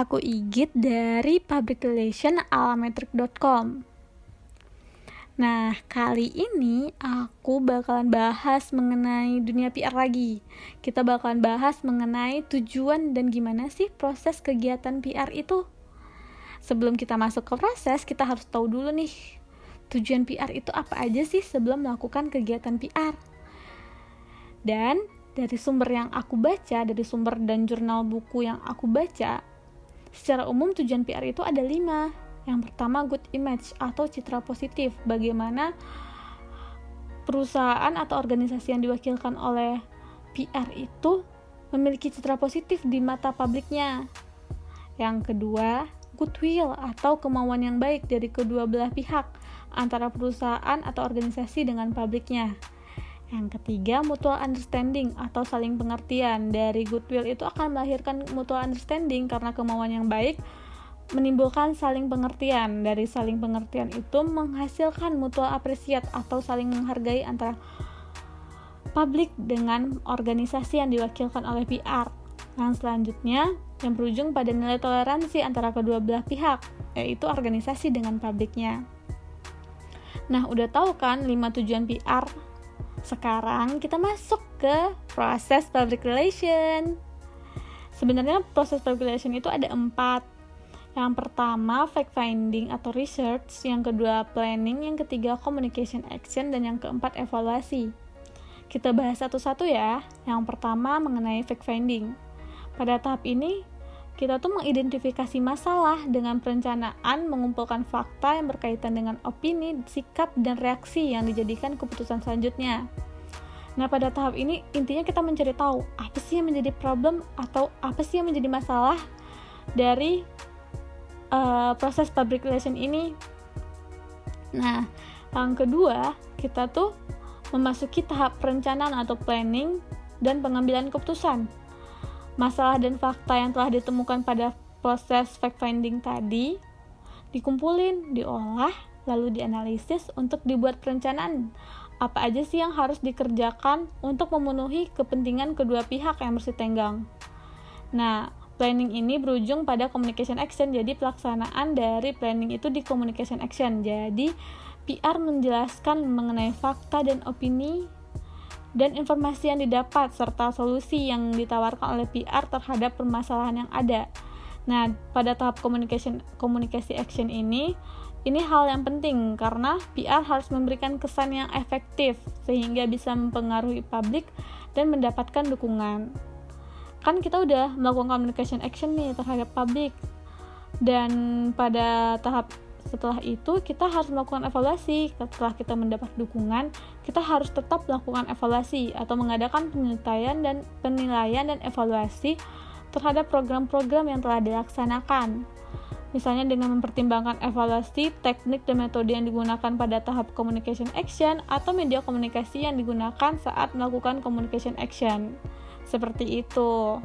Aku Igit dari Public Relation alametric.com. Nah, kali ini aku bakalan bahas mengenai dunia PR lagi. Kita bakalan bahas mengenai tujuan dan gimana sih proses kegiatan PR itu. Sebelum kita masuk ke proses, kita harus tahu dulu nih, tujuan PR itu apa aja sih sebelum melakukan kegiatan PR. Dan dari sumber yang aku baca, dari sumber dan jurnal buku yang aku baca, secara umum tujuan PR itu ada lima. Yang pertama good image atau citra positif, bagaimana perusahaan atau organisasi yang diwakilkan oleh PR itu memiliki citra positif di mata publiknya. Yang kedua, goodwill atau kemauan yang baik dari kedua belah pihak antara perusahaan atau organisasi dengan publiknya. Yang ketiga, mutual understanding atau saling pengertian. Dari goodwill itu akan melahirkan mutual understanding karena kemauan yang baik menimbulkan saling pengertian. Dari saling pengertian itu menghasilkan mutual appreciate atau saling menghargai antara publik dengan organisasi yang diwakilkan oleh PR. Yang selanjutnya, yang berujung pada nilai toleransi antara kedua belah pihak, yaitu organisasi dengan publiknya. Nah, udah tahu kan 5 tujuan PR? Sekarang kita masuk ke proses public relation. Sebenarnya proses public relation itu ada empat. Yang pertama, fact finding atau research, yang kedua planning, yang ketiga communication action, dan yang keempat evaluasi. Kita bahas satu-satu ya. Yang pertama mengenai fact finding. Pada tahap ini, kita tuh mengidentifikasi masalah dengan perencanaan mengumpulkan fakta yang berkaitan dengan opini, sikap, dan reaksi yang dijadikan keputusan selanjutnya. Nah, pada tahap ini intinya kita mencari tahu apa sih yang menjadi problem atau apa sih yang menjadi masalah dari uh, proses public relation ini. Nah, yang kedua, kita tuh memasuki tahap perencanaan atau planning dan pengambilan keputusan masalah dan fakta yang telah ditemukan pada proses fact finding tadi dikumpulin, diolah, lalu dianalisis untuk dibuat perencanaan. Apa aja sih yang harus dikerjakan untuk memenuhi kepentingan kedua pihak yang bersitenggang. Nah, planning ini berujung pada communication action. Jadi pelaksanaan dari planning itu di communication action. Jadi PR menjelaskan mengenai fakta dan opini dan informasi yang didapat serta solusi yang ditawarkan oleh PR terhadap permasalahan yang ada. Nah, pada tahap communication communication action ini ini hal yang penting karena PR harus memberikan kesan yang efektif sehingga bisa mempengaruhi publik dan mendapatkan dukungan. Kan kita udah melakukan communication action nih terhadap publik. Dan pada tahap setelah itu kita harus melakukan evaluasi. Setelah kita mendapat dukungan kita harus tetap melakukan evaluasi atau mengadakan penilaian dan penilaian dan evaluasi terhadap program-program yang telah dilaksanakan. Misalnya dengan mempertimbangkan evaluasi teknik dan metode yang digunakan pada tahap communication action atau media komunikasi yang digunakan saat melakukan communication action. Seperti itu